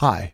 Hi,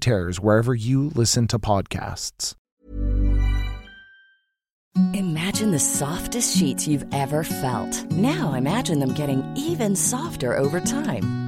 Terrors wherever you listen to podcasts. Imagine the softest sheets you've ever felt. Now imagine them getting even softer over time.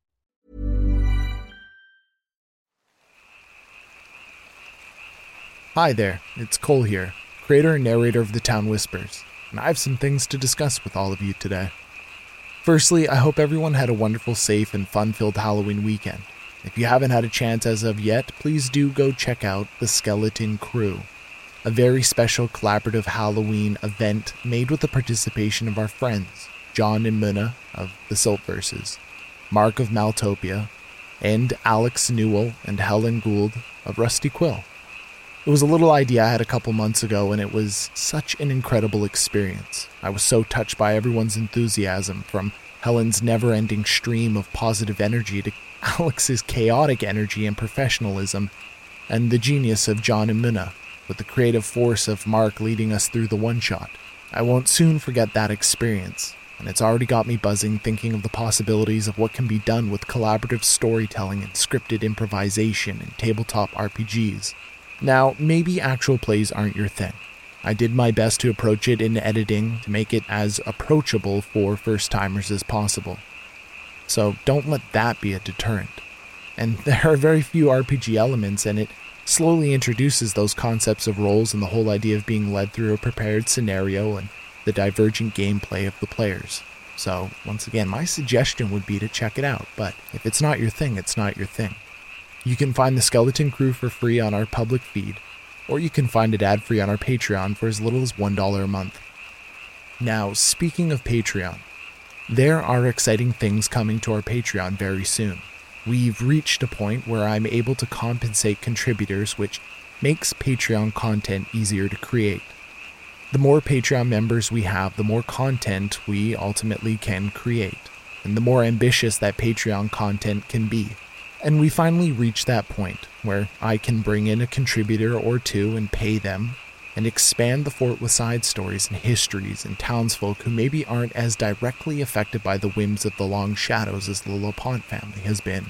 Hi there, it's Cole here, creator and narrator of The Town Whispers, and I have some things to discuss with all of you today. Firstly, I hope everyone had a wonderful, safe, and fun filled Halloween weekend. If you haven't had a chance as of yet, please do go check out The Skeleton Crew, a very special collaborative Halloween event made with the participation of our friends, John and Muna of The Silt Verses, Mark of Maltopia, and Alex Newall and Helen Gould of Rusty Quill. It was a little idea I had a couple months ago, and it was such an incredible experience. I was so touched by everyone's enthusiasm, from Helen's never ending stream of positive energy to Alex's chaotic energy and professionalism, and the genius of John and Minna, with the creative force of Mark leading us through the one shot. I won't soon forget that experience, and it's already got me buzzing thinking of the possibilities of what can be done with collaborative storytelling and scripted improvisation in tabletop RPGs. Now, maybe actual plays aren't your thing. I did my best to approach it in editing to make it as approachable for first timers as possible. So don't let that be a deterrent. And there are very few RPG elements, and it slowly introduces those concepts of roles and the whole idea of being led through a prepared scenario and the divergent gameplay of the players. So, once again, my suggestion would be to check it out, but if it's not your thing, it's not your thing. You can find the Skeleton Crew for free on our public feed, or you can find it ad free on our Patreon for as little as $1 a month. Now, speaking of Patreon, there are exciting things coming to our Patreon very soon. We've reached a point where I'm able to compensate contributors, which makes Patreon content easier to create. The more Patreon members we have, the more content we ultimately can create, and the more ambitious that Patreon content can be. And we finally reach that point where I can bring in a contributor or two and pay them, and expand the fort with side stories and histories and townsfolk who maybe aren't as directly affected by the whims of the long shadows as the LaPont family has been.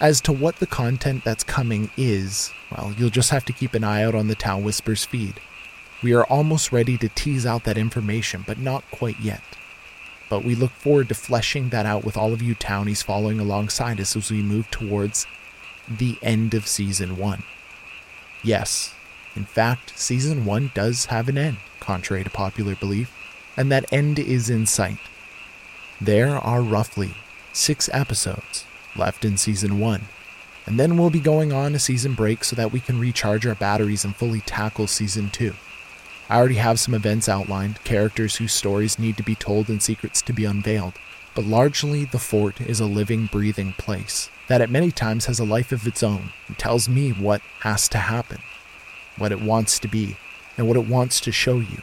As to what the content that's coming is, well, you'll just have to keep an eye out on the Town Whispers feed. We are almost ready to tease out that information, but not quite yet. But we look forward to fleshing that out with all of you townies following alongside us as we move towards the end of season one. Yes, in fact, season one does have an end, contrary to popular belief, and that end is in sight. There are roughly six episodes left in season one, and then we'll be going on a season break so that we can recharge our batteries and fully tackle season two. I already have some events outlined, characters whose stories need to be told and secrets to be unveiled, but largely the fort is a living, breathing place that at many times has a life of its own and tells me what has to happen, what it wants to be, and what it wants to show you.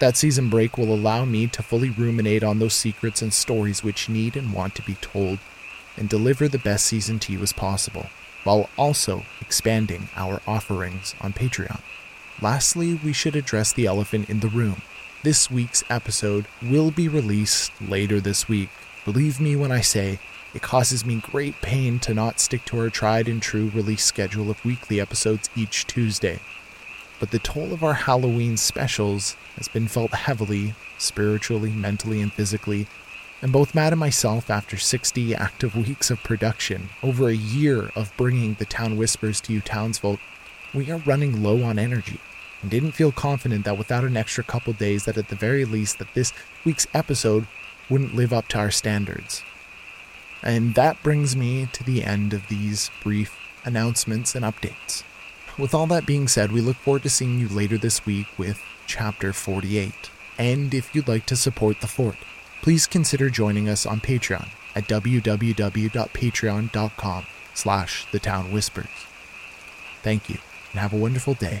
That season break will allow me to fully ruminate on those secrets and stories which need and want to be told and deliver the best season to you as possible, while also expanding our offerings on Patreon. Lastly, we should address the elephant in the room. This week's episode will be released later this week. Believe me when I say it causes me great pain to not stick to our tried and true release schedule of weekly episodes each Tuesday. But the toll of our Halloween specials has been felt heavily, spiritually, mentally, and physically. And both Matt and myself, after 60 active weeks of production, over a year of bringing the Town Whispers to you townsfolk, we are running low on energy and didn't feel confident that without an extra couple days that at the very least that this week's episode wouldn't live up to our standards. And that brings me to the end of these brief announcements and updates. With all that being said, we look forward to seeing you later this week with chapter 48. And if you'd like to support the fort, please consider joining us on Patreon at www.patreon.com slash the town whispers. Thank you and have a wonderful day.